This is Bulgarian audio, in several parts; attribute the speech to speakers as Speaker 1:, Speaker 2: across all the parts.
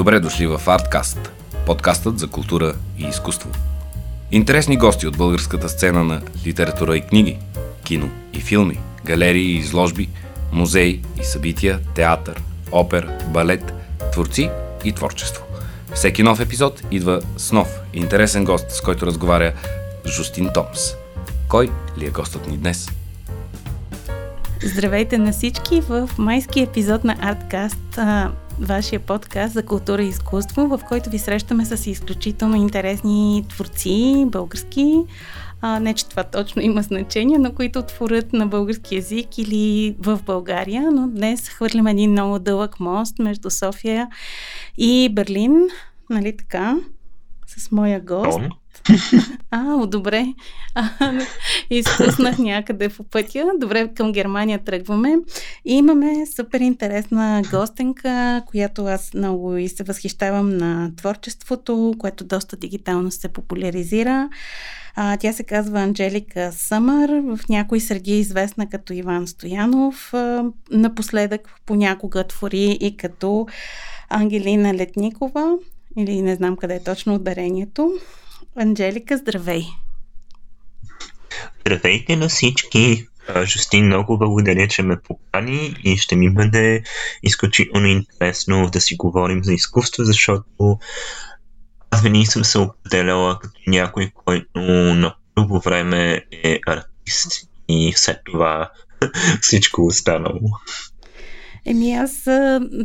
Speaker 1: Добре дошли в Арткаст, подкастът за култура и изкуство. Интересни гости от българската сцена на литература и книги, кино и филми, галерии и изложби, музеи и събития, театър, опер, балет, творци и творчество. Всеки нов епизод идва с нов интересен гост, с който разговаря Жустин Томс. Кой ли е гостът ни днес?
Speaker 2: Здравейте на всички в майски епизод на Artcast, вашия подкаст за култура и изкуство, в който ви срещаме с изключително интересни творци, български, а, не че това точно има значение, но които творят на български язик или в България, но днес хвърлям един много дълъг мост между София и Берлин, нали така, с моя гост. А, добре. Изпуснах някъде по пътя. Добре, към Германия тръгваме. И имаме супер интересна гостенка, която аз много и се възхищавам на творчеството, което доста дигитално се популяризира. А, тя се казва Анджелика Съмър, в някои среди е известна като Иван Стоянов. А, напоследък понякога твори и като Ангелина Летникова, или не знам къде е точно ударението. Анджелика, здравей!
Speaker 3: Здравейте на всички! Жустин, много благодаря, че ме покани и ще ми бъде изключително интересно да си говорим за изкуство, защото аз винаги съм се определяла като някой, който на първо време е артист и след това всичко останало.
Speaker 2: Еми аз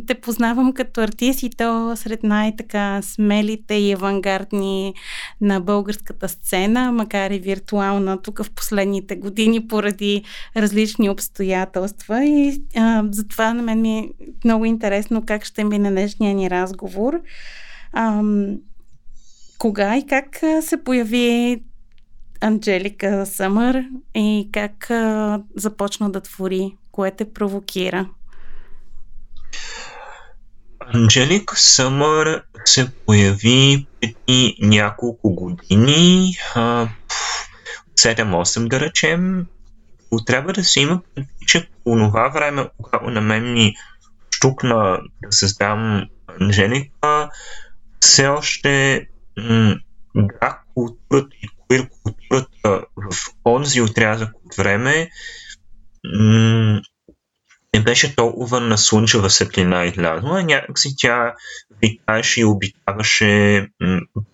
Speaker 2: те познавам като артист и то сред най-така смелите и авангардни на българската сцена, макар и виртуална тук в последните години поради различни обстоятелства и а, затова на мен ми е много интересно как ще мине днешния ни разговор. А, кога и как се появи Анджелика Съмър и как а, започна да твори? Кое те провокира?
Speaker 3: Анджелик Съмър се появи преди няколко години, 7-8 да речем. Трябва да се има предвид, че по това време, когато на мен ми штукна да създам Анджелика, все още м- да, културата и queer културата в онзи отрязък от време не беше толкова на слънчева светлина излязла, някакси тя витаеше и обитаваше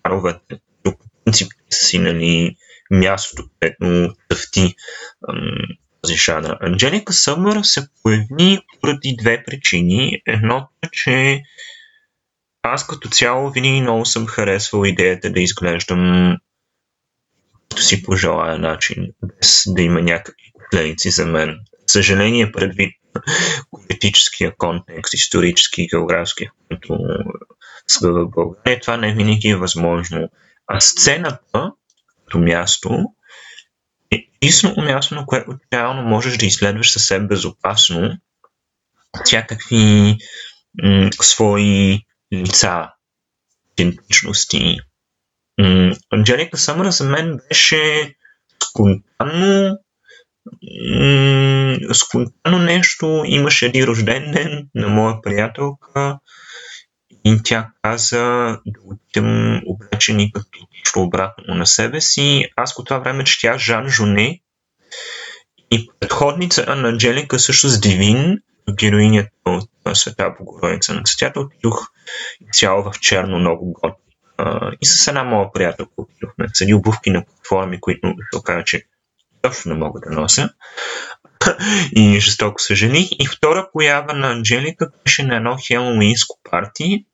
Speaker 3: баровете. По принцип си нали, мястото, което тъфти този жанр. Анджелика Съмър се появи поради две причини. Едното е, че аз като цяло винаги много съм харесвал идеята да изглеждам като си пожелая начин, без да има някакви последици за мен. Съжаление, предвид политическия контекст, исторически и географски, който сме в България, това не винаги е възможно. А сцената, като място, е единственото място, на което реално можеш да изследваш съвсем безопасно всякакви м- свои лица, идентичности. М- Анджелика Съмър за мен беше спонтанно спонтанно нещо. Имаше един рожден ден на моя приятелка и тя каза да отидем облечени като нещо обратно на себе си. Аз по това време четях Жан Жоне и предходница на Анджелика също с Дивин, героинята от Света Богородица на цветята, отидох цяло в черно много год. и с една моя приятелка отидохме с обувки на платформи, които се оказа, че точно не мога да нося. и жестоко съжалих. И втора поява на Анджелика беше на едно хелоуинско парти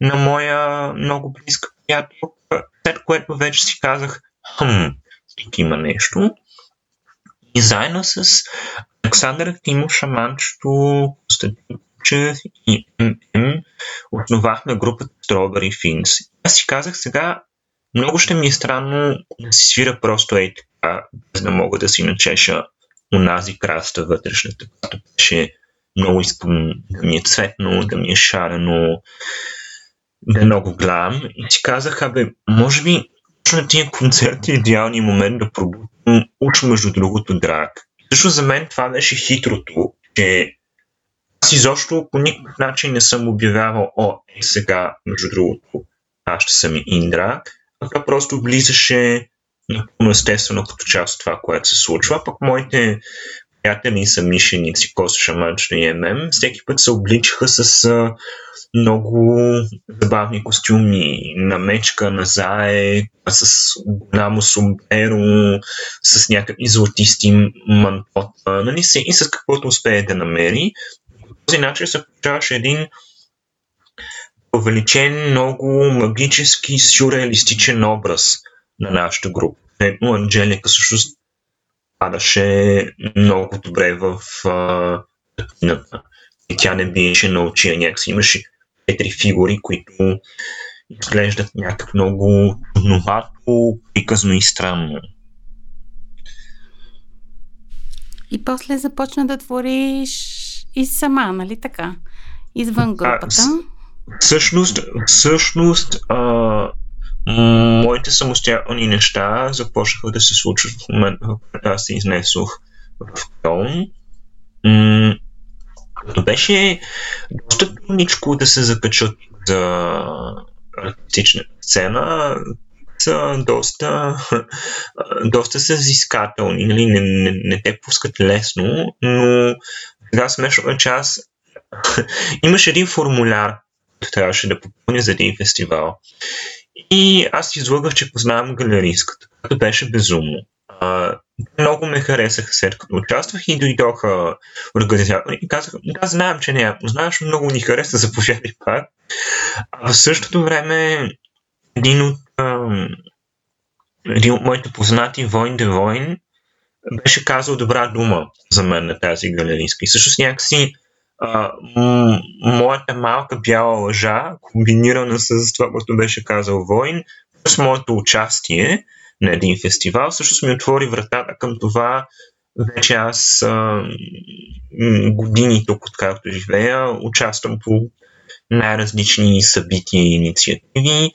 Speaker 3: на моя много близка приятелка, след което вече си казах, хм, тук има нещо. И заедно с Александър Тимо Шаманчето, Константин Кучев и ММ основахме групата Strawberry Fins. Аз си казах сега, много ще ми е странно да си свира просто ей така, без да мога да си начеша онази краста вътрешната, която беше много искам да ми е цветно, да ми е шарено, да е много глам. И си казах, абе, може би точно на тия концерти е идеалният момент да пробудим уч между другото драк. Също за мен това беше хитрото, че аз изобщо по никакъв начин не съм обявявал, о, е сега, между другото, аз ще съм Индра, а това просто влизаше напълно естествено като част от това, което се случва. Пък моите приятели са мишеници, Косо Шаманчо и ММ, всеки път се обличаха с много забавни костюми, на мечка, на зае, с голямо сумберо, с някакви златисти мантота, нали се, и с каквото успее да намери. По този начин се получаваше един увеличен, много магически, сюрреалистичен образ на нашата група. Ето Анджелика също падаше много добре в картината. И тя не биеше на очи, някакси имаше четири фигури, които изглеждат някак много новато, приказно и странно.
Speaker 2: И после започна да твориш и сама, нали така? Извън групата. А,
Speaker 3: всъщност, всъщност а, моите самостоятелни неща започнаха да се случват в момента, в който аз се изнесох в Кълн. Като беше доста трудничко да се закачат за артистична сцена, са доста, доста са зискателни, нали? не, не, не те пускат лесно, но сега смешно е, че аз имаш един формуляр, който трябваше да попълня за един фестивал. И аз излъгах, че познавам галерийската, което беше безумно. А, много ме харесаха след като участвах и дойдоха организатори и казаха, да, знаем, че не я познаваш, много ни хареса, заповядай пак. А в същото време един от, ам, един от моите познати, Войн де Войн, беше казал добра дума за мен на тази галерийска. И също с някакси моята малка бяла лъжа, комбинирана с това, което беше казал Войн, с моето участие на един фестивал, също ми отвори вратата към това, вече аз а, години тук, откакто живея, участвам по най-различни събития и инициативи,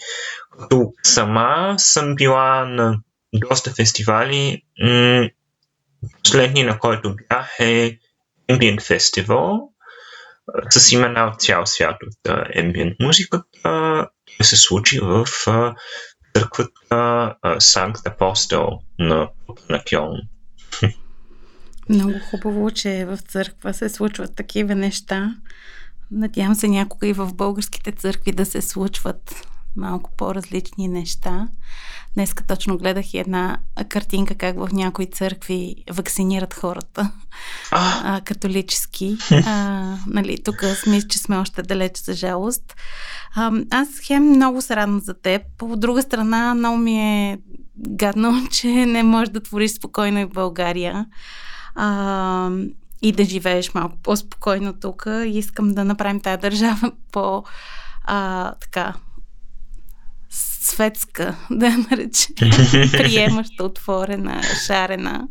Speaker 3: като сама съм била на доста фестивали. Последния, на който бях е Ambient Festival, с имена от цял свят от ambient музиката. Той се случи в църквата Санкт Апостол на, на Кьолн.
Speaker 2: Много хубаво, че в църква се случват такива неща. Надявам се някога и в българските църкви да се случват малко по-различни неща. Днеска точно гледах и една картинка как в някои църкви вакцинират хората а, католически. А, нали, тук мисля, че сме още далеч за жалост. А, аз хем много се радвам за теб. От друга страна, много ми е гадно, че не можеш да твориш спокойно и в България. А, и да живееш малко по-спокойно тук. Искам да направим тази държава по а, така светска, да я наречем, приемаща, отворена, шарена.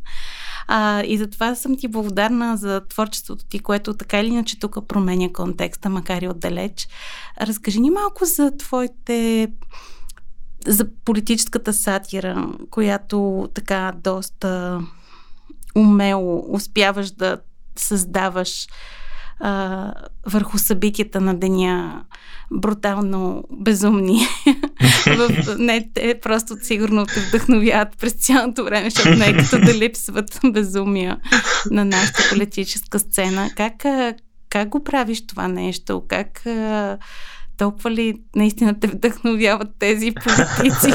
Speaker 2: А, и затова съм ти благодарна за творчеството ти, което така или иначе тук променя контекста, макар и отдалеч. Разкажи ни малко за твоите за политическата сатира, която така доста умело успяваш да създаваш а, върху събитията на деня брутално безумни. в, не, те просто сигурно те вдъхновяват през цялото време, защото не е като да липсват безумия на нашата политическа сцена. Как, как го правиш това нещо? Как толкова ли наистина те вдъхновяват тези политици?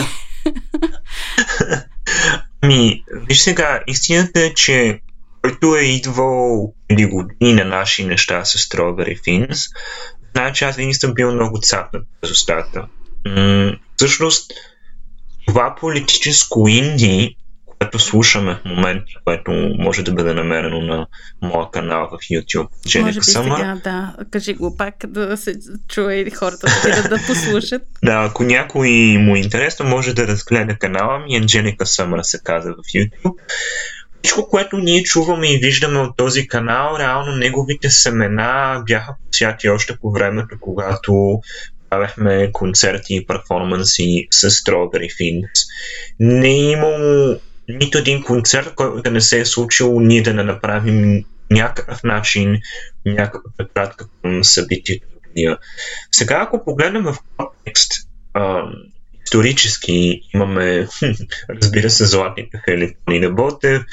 Speaker 3: Ми, виж сега, истината е, че който е идвал или години на наши неща с Strawberry Fins, знае, че аз винаги съм бил много цапнат през устата. Всъщност, това политическо инди, което слушаме в момента, което може да бъде намерено на моя канал в YouTube.
Speaker 2: Дженика може би Summer. сега, да. Кажи го пак, да се чуе и хората да, да послушат.
Speaker 3: да, ако някой му е интересно, може да разгледа канала ми. Angelica Summer се казва в YouTube. Всичко, което ние чуваме и виждаме от този канал, реално неговите семена бяха посяти още по времето, когато правяхме концерти и перформанси с Strawberry Fiends. Не е имало нито един концерт, който да не се е случил ние да не направим някакъв начин, някаква препратка към събитието. Сега, ако погледнем в контекст, а, исторически имаме, разбира се, златните хеликони на Ботев.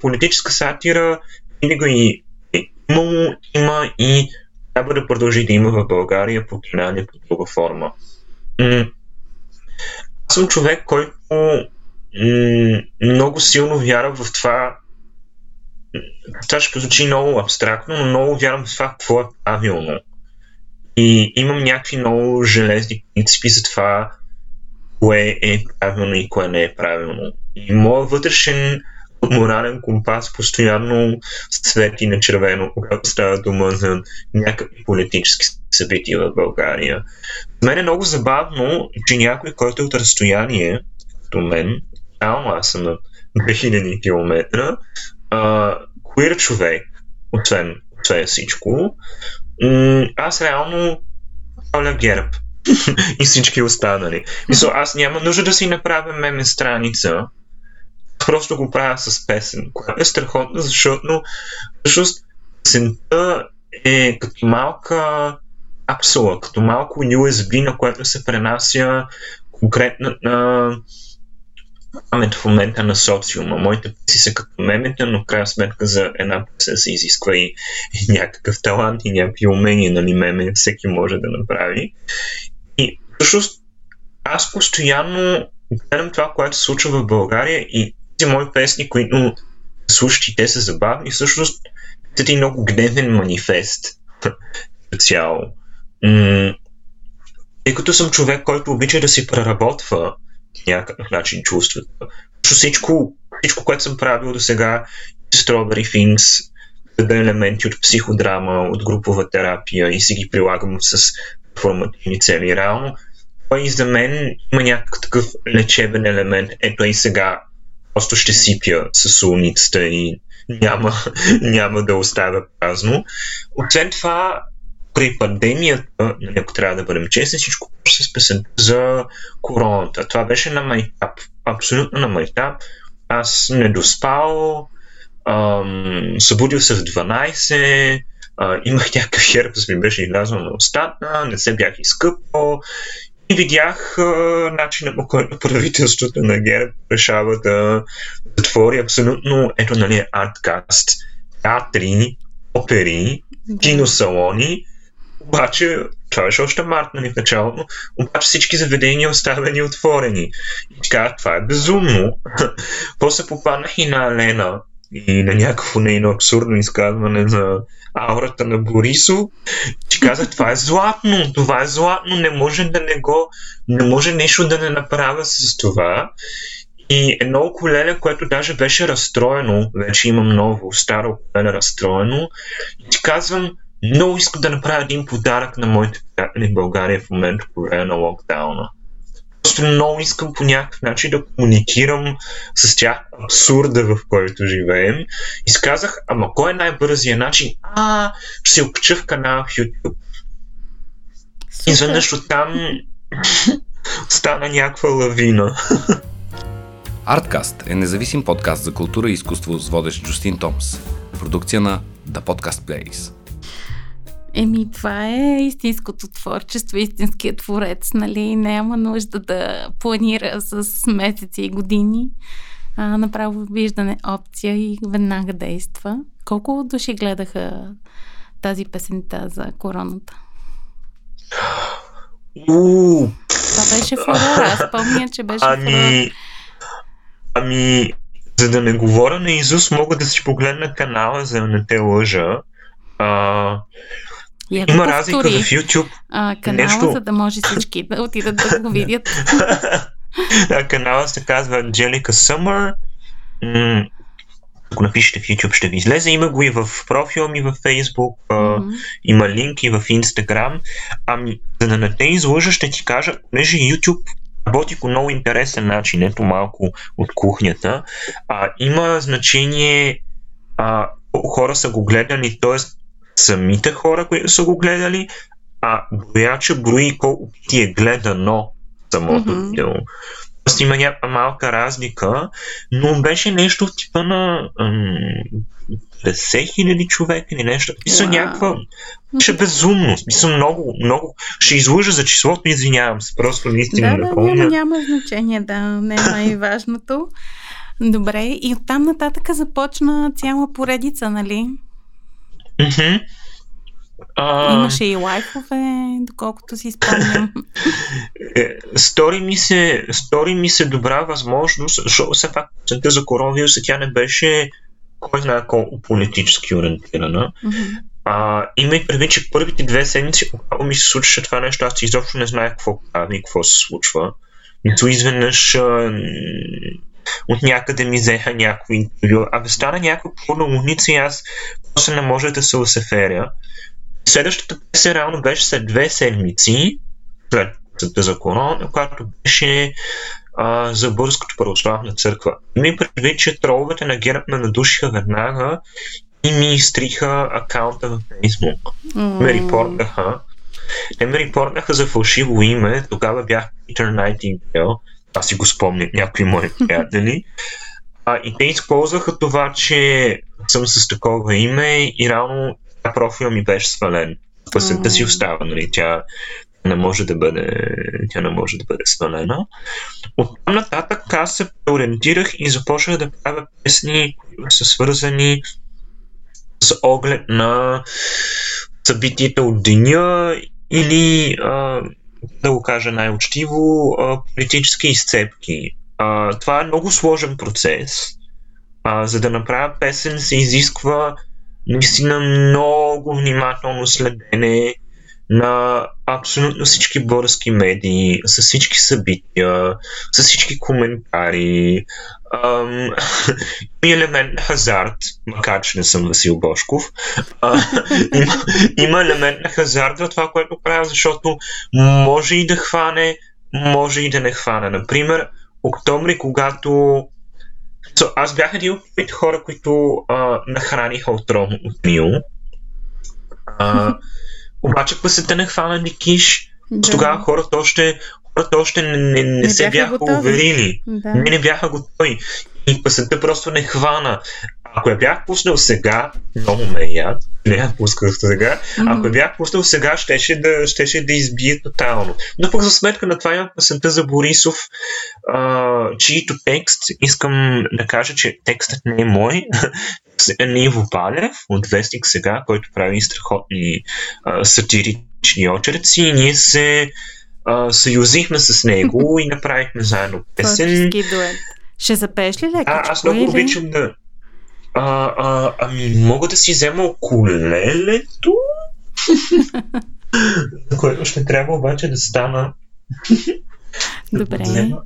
Speaker 3: Политическа сатира винаги е имало, има и трябва да продължи да има в България или по друга форма. Аз съм човек, който много силно вярва в това. Това ще звучи много абстрактно, но много вярвам в това какво е правилно. И имам някакви много железни принципи за това, кое е правилно и кое не е правилно. И моят вътрешен морален компас постоянно свети на червено, когато става дума за някакви политически събития в България. За мен е много забавно, че някой, който е от разстояние, като мен, реално аз съм на 2000 км, куир човек, освен, освен всичко, аз реално Оля Герб и всички останали. Мисля, аз няма нужда да си направя меме страница, просто го правя с песен, която е страхотна, защото всъщност песента е като малка капсула, като малко USB, на което се пренася конкретна на в момента на социума. Моите песни са като мемета, но в крайна сметка за една песен се изисква и, и някакъв талант и някакви умения, нали, меме всеки може да направи. И всъщност аз постоянно гледам това, което се случва в България и тези мои песни, които слушат и те са забавни, всъщност те ти много гневен манифест цяло. тъй като съм човек, който обича да си преработва някакъв начин чувствата. Всичко, всичко, което съм правил до сега, Strawberry Things, да елементи от психодрама, от групова терапия и си ги прилагам с формативни цели. Реално, това и за мен има някакъв такъв лечебен елемент. Ето и сега просто ще сипя с улницата и няма, няма да оставя празно. Освен това, при пандемията, нали, ако трябва да бъдем честни, всичко с песен за короната. Това беше на майтап. Абсолютно на майтап. Аз не доспал, ам, събудил се в 12, а, имах някакъв херпес, ми беше излязъл на устата, не се бях изкъпал и видях а, начина по който правителството на ГЕРБ решава да затвори абсолютно, ето нали, арткаст, театри, опери, киносалони, обаче това беше още март, нали, в началото, обаче всички заведения оставени отворени. И така, това е безумно. После попаднах и на Лена и на някакво нейно абсурдно изказване за аурата на Борисов. Ти казах, това е златно, това е златно, не може да не го, не може нещо да не направя с това. И едно укулеле, което даже беше разстроено, вече имам ново, старо укулеле разстроено, и ти казвам, много искам да направя един подарък на моите приятели в България в момента по време на локдауна. Просто много искам по някакъв начин да комуникирам с тях абсурда, в който живеем. И сказах, ама кой е най-бързия начин? А, ще се окача в канал в YouTube. И Изведнъж там стана някаква лавина.
Speaker 1: Арткаст е независим подкаст за култура и изкуство с водещ Джустин Томс. Продукция на The Podcast Place.
Speaker 2: Еми, това е истинското творчество, истинският творец, нали? Няма нужда да планира с месеци и години. А, направо виждане опция и веднага действа. Колко души гледаха тази песента за короната?
Speaker 3: У,
Speaker 2: Това беше фурор. Аз помня, че беше фурор.
Speaker 3: ами, ами, за да не говоря на Изус, мога да си погледна канала, за да не те лъжа. А,
Speaker 2: И ако
Speaker 3: има разлика
Speaker 2: повтори,
Speaker 3: в YouTube.
Speaker 2: а, канала,
Speaker 3: нещо.
Speaker 2: за да може всички да отидат да го видят.
Speaker 3: А, канала се казва Angelica Summer. М- ако напишете в YouTube ще ви излезе. Има го и в профила ми във Facebook. А,
Speaker 2: Мгм.
Speaker 3: има линк и в Instagram. Ами, за да не те излъжа, ще ти кажа, понеже YouTube работи по много интересен начин, ето малко от кухнята. А, има значение а, хора са го гледали, т.е. самите хора, които са го гледали, а брояча брои колко ти е гледано самото
Speaker 2: Мгм.
Speaker 3: видео. Просто има някаква малка разлика, но беше нещо от типа на ам, 50 хиляди човека или нещо. Мисля,
Speaker 2: Wow.
Speaker 3: някаква... Ще безумно. Мисля, много, много. Ще излъжа за числото, извинявам се. Просто наистина
Speaker 2: Да,
Speaker 3: не
Speaker 2: да,
Speaker 3: помня.
Speaker 2: няма, няма значение, да, не е най-важното. Добре, и оттам нататък започна цяла поредица, нали?
Speaker 3: А,
Speaker 2: Имаше и лайфове, доколкото си спомням.
Speaker 3: е, стори, ми се, стори ми се добра възможност, защото все пак цента за коронавируса тя не беше кой знае колко политически ориентирана.
Speaker 2: Мгм.
Speaker 3: А, имай предвид, че първите две седмици, когато ми се случваше това нещо, аз изобщо не знаех какво прави и какво се случва. Нито изведнъж а, от някъде ми взеха някакво интервю. Абе стана някаква пълна луница и аз после не може да се усеферя. Следващата песен реално беше след две седмици, след съда за корона, която беше а, за Българската православна църква. Имай предвид, че троловете на ГЕРБ ме надушиха веднага и ми изтриха акаунта в Facebook. Ме репортнаха. Те ме репортнаха за фалшиво име. Тогава бях Peter Nightingale. Аз си го спомням, някои мои приятели. А, и те използваха това, че съм с такова име и реално профила ми беше свален. Пъсента си остава, нали? Тя не може да бъде, тя не може да бъде свалена. От там нататък аз се ориентирах и започнах да правя песни, които са свързани с оглед на събитията от деня или, а, да го кажа най-учтиво, а, политически изцепки. А, това е много сложен процес. А, за да направя песен се изисква наистина много внимателно следене на абсолютно всички български медии, с всички събития, с всички коментари. Ам, и елемент на хазарт, макар че не съм Васил Бошков. А, има, има елемент на хазарт в това, което правя, защото може и да хване, може и да не хване. Например, октомври, когато So, аз бях един от първите хора, които а, нахраниха отровно от Нил. А, обаче пъсета не хвана ни киш.
Speaker 2: Да.
Speaker 3: Тогава хората още, хората още не, не, не,
Speaker 2: Не
Speaker 3: се
Speaker 2: бяха
Speaker 3: бяха уверили.
Speaker 2: Да.
Speaker 3: Не, не бяха готови. И пъсета просто не хвана. Ако я бях пуснал сега, много ме е яд. Не я пусках сега. Ако я бях пуснал сега, щеше да, щеше да избие тотално. Но пък за сметка на това има песента за Борисов, а, чието текст, искам да кажа, че текстът не е мой, е на Иво Палев от Вестник сега, който прави страхотни а, сатирични очерци и ние се а, съюзихме с него и направихме заедно песен.
Speaker 2: Творчески дует. Ще запееш ли лекичко?
Speaker 3: А, аз много
Speaker 2: или?
Speaker 3: обичам да... А, а, ами, мога да си взема околелето, което ще трябва обаче да стана.
Speaker 2: Добре.
Speaker 3: взема.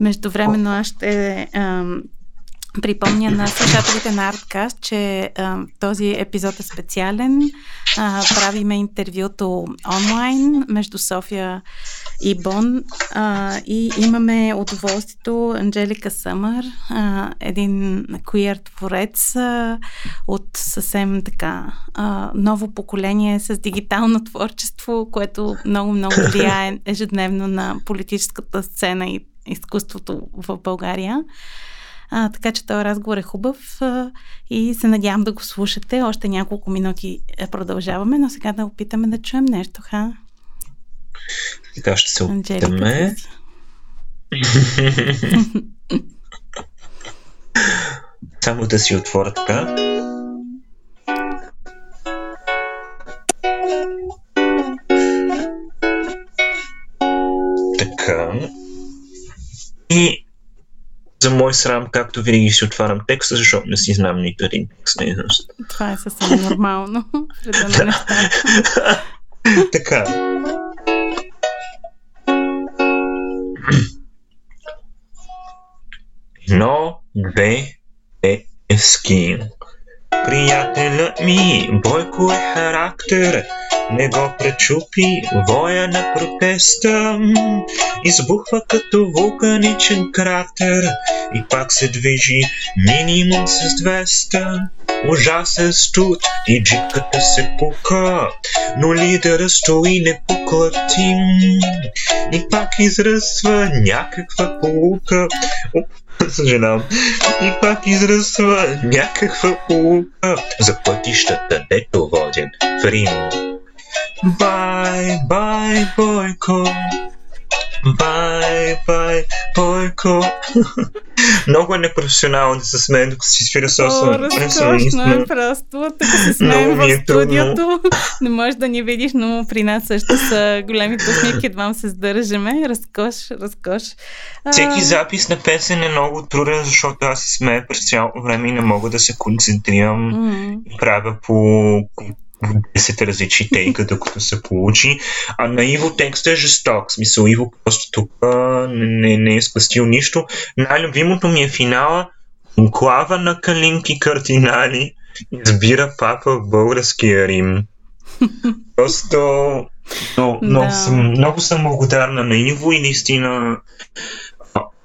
Speaker 2: Междувременно аз ще ам, припомня на слушателите на Artcast, че ам, този епизод е специален. А, правиме интервюто онлайн между София и Бон а, и имаме удоволствието Анджелика Съмър, а, един queer творец а, от съвсем така а, ново поколение с дигитално творчество, което много-много влияе ежедневно на политическата сцена и изкуството в България. А, така че този разговор е хубав а, и се надявам да го слушате. Още няколко минути е, продължаваме, но сега да опитаме да чуем нещо, ха?
Speaker 3: Така ще се опитаме. Само да си отворя така. Така. И за мой срам, както винаги си отварям текста, защото не си знам нито един текст наизуст.
Speaker 2: Това е съвсем нормално. на
Speaker 3: така. Едно, две, е, е ски. Приятелят ми, Бойко е характер, не го пречупи воя на протеста. Избухва като вулканичен кратер и пак се движи минимум с 200. Ужасен студ и джипката се пука, но лидера стои непоклатим и пак изръсва някаква полука. Съжалявам. И пак изръсва някаква полука за пътищата, дето водят в Рим. Бай, бай, бойко, Бай, бай, бойко. Много е непрофесионално да се смеем, докато си свира собствено.
Speaker 2: Разкошно е просто. Така се смеем в е студиото. Не можеш да ни видиш, но при нас също са големите усмивки, едва се сдържаме. Разкош, разкош.
Speaker 3: Всеки запис на песен е много труден, защото аз се смея през цялото време и не мога да се концентрирам mm. и правя по 10 различни тейка, докато се получи. А на Иво текстът е жесток. Смисъл, Иво просто тук не, не е спастил нищо. Най-любимото ми е финала Клава на калинки кардинали избира папа в българския Рим. Просто но, но да. съм, много съм благодарна на Иво и наистина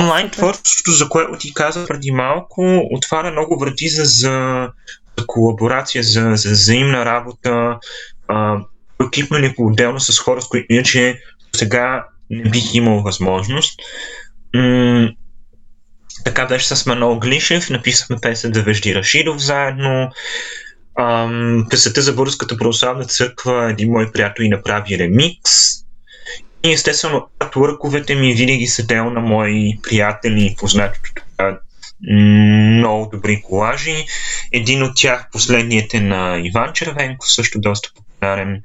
Speaker 3: онлайн творчеството, за което ти каза преди малко, отваря много врати за, за за колаборация, за, за взаимна работа, а, или по-отделно с хора, с които иначе сега не бих имал възможност. М- така беше с Манол Глишев, написахме песен за Вежди Рашидов заедно. Ам, песента за Българската православна църква един мой приятел и направи ремикс. И естествено, артворковете ми винаги са дел на мои приятели и познати много добри колажи. Един от тях, последният е на Иван Червенко, също доста популярен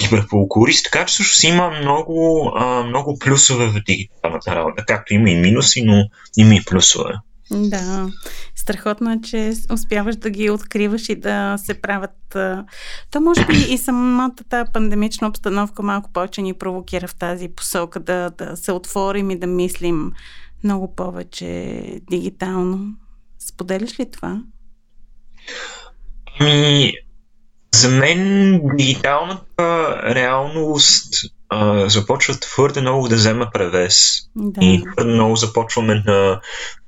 Speaker 3: киберфолклорист, така че също си има много, много плюсове в дигиталната работа, както има и минуси, но има и плюсове.
Speaker 2: Да, страхотно е, че успяваш да ги откриваш и да се правят. То може би и самата тази пандемична обстановка малко повече ни провокира в тази посока да, да се отворим и да мислим много повече дигитално. Споделяш ли това?
Speaker 3: Ми, за мен дигиталната реалност а, започва твърде много да взема превес. Да. И твърде много започваме да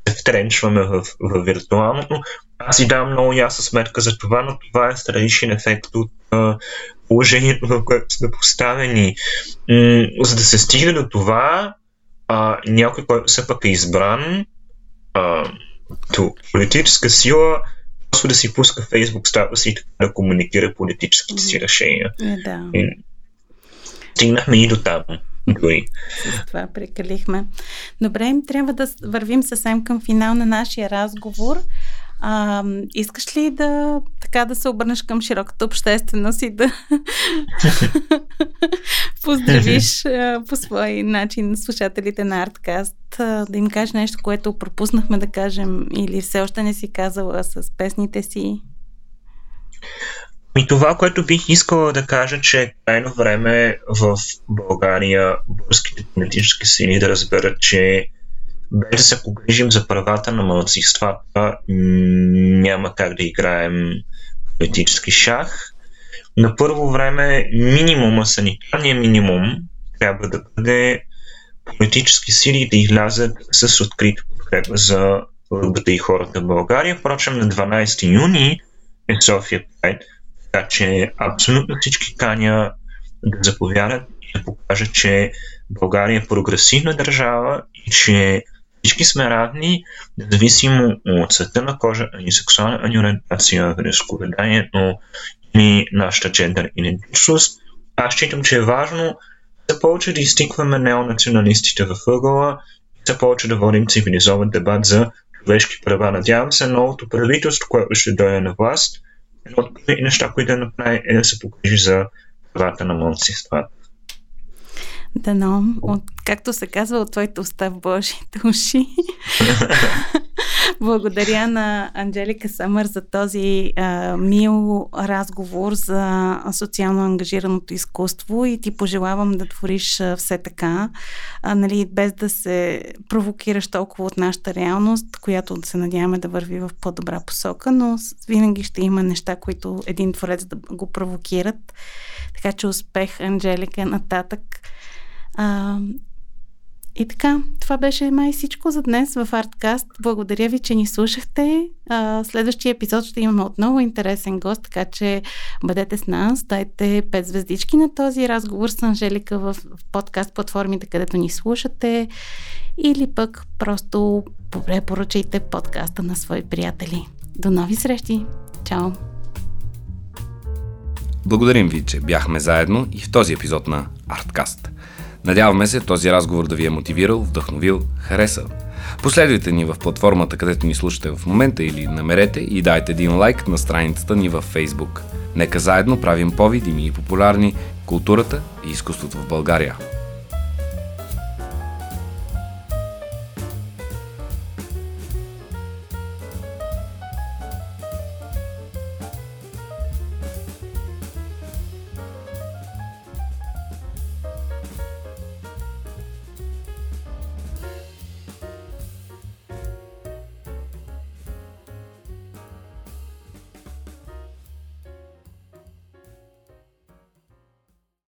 Speaker 3: се втренчваме в, в виртуалното. Аз си давам много ясна сметка за това, но това е страничен ефект от а, положението, в което сме поставени. М- за да се стигне до това, а, някой, който все пък е избран, а, то политическа сила, просто да си пуска Фейсбук статуси и да комуникира политическите си решения.
Speaker 2: Е, да. И,
Speaker 3: стигнахме и до там. Дори.
Speaker 2: С това прекалихме. Добре, трябва да вървим съвсем към финал на нашия разговор. А, искаш ли да така да се обърнеш към широката общественост и да поздравиш а, по свой начин слушателите на Арткаст, а, да им кажеш нещо, което пропуснахме да кажем или все още не си казала с песните си?
Speaker 3: И това, което бих искала да кажа, че е крайно време в България българските политически сили да разберат, че без да се погрижим за правата на младсинствата, няма как да играем политически шах. На първо време минимума, санитарния минимум, трябва да бъде политически сили да излязат с открит подкрепа за рубата и хората в България. Впрочем, на 12 юни е София Прайд, така че абсолютно всички каня да заповядат и да покажат, че България е прогресивна държава и че всички сме равни, независимо от цвета на кожа, ни сексуална ни ориентация, вероисповеданието или нашата джендър идентичност. Аз считам, че е важно да повече да изтикваме неонационалистите в ъгъла и да повече да водим цивилизован дебат за човешки права. Надявам се новото правителство, което ще дойде на власт, едно от неща, които да направи е да се погрижи за правата на младсинствата.
Speaker 2: Дано, от, както се казва, от твоите уста в Божите уши. Благодаря на Анджелика Съмър за този а, мил разговор за социално ангажираното изкуство и ти пожелавам да твориш а, все така, а, нали, без да се провокираш толкова от нашата реалност, която се надяваме да върви в по-добра посока, но винаги ще има неща, които един творец да го провокират. Така че успех, Анджелика, нататък. А, И така, това беше май всичко за днес в Artcast. Благодаря ви, че ни слушахте. А, следващия епизод ще имаме отново интересен гост, така че бъдете с нас. Дайте 5 звездички на този разговор с Анжелика в, в подкаст платформите, където ни слушате. Или пък просто препоръчайте подкаста на свои приятели. До нови срещи! Чао!
Speaker 1: Благодарим ви, че бяхме заедно и в този епизод на Artcast. Надяваме се този разговор да ви е мотивирал, вдъхновил, харесал. Последвайте ни в платформата, където ни слушате в момента или намерете и дайте един лайк на страницата ни във Facebook. Нека заедно правим по-видими и популярни културата и изкуството в България.